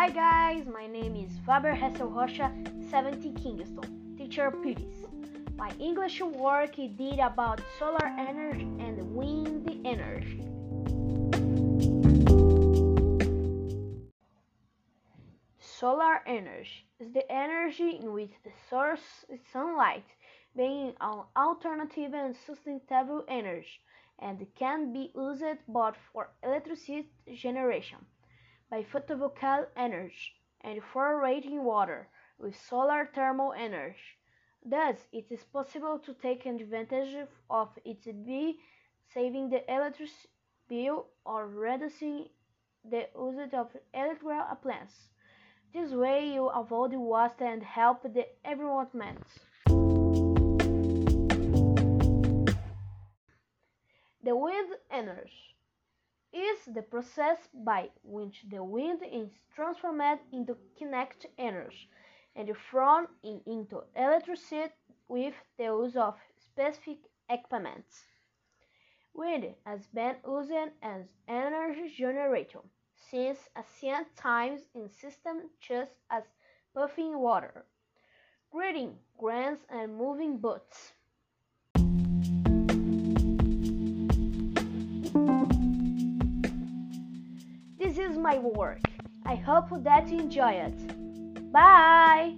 Hi guys, my name is Faber Hessel Rocha, 70 Kingston, teacher Pires. My English work did about solar energy and wind energy. Solar energy is the energy in which the source is sunlight, being an alternative and sustainable energy, and can be used both for electricity generation by photovoltaic energy and for raising water with solar thermal energy. Thus, it is possible to take advantage of it by saving the electricity bill or reducing the usage of electrical appliances. This way you avoid waste and help the environment. The wind energy is the process by which the wind is transformed into kinetic energy and from it into electricity with the use of specific equipment. Wind has been used as energy generator since ancient times in systems such as pumping water, grading grains, and moving boats. This is my work. I hope that you enjoy it. Bye!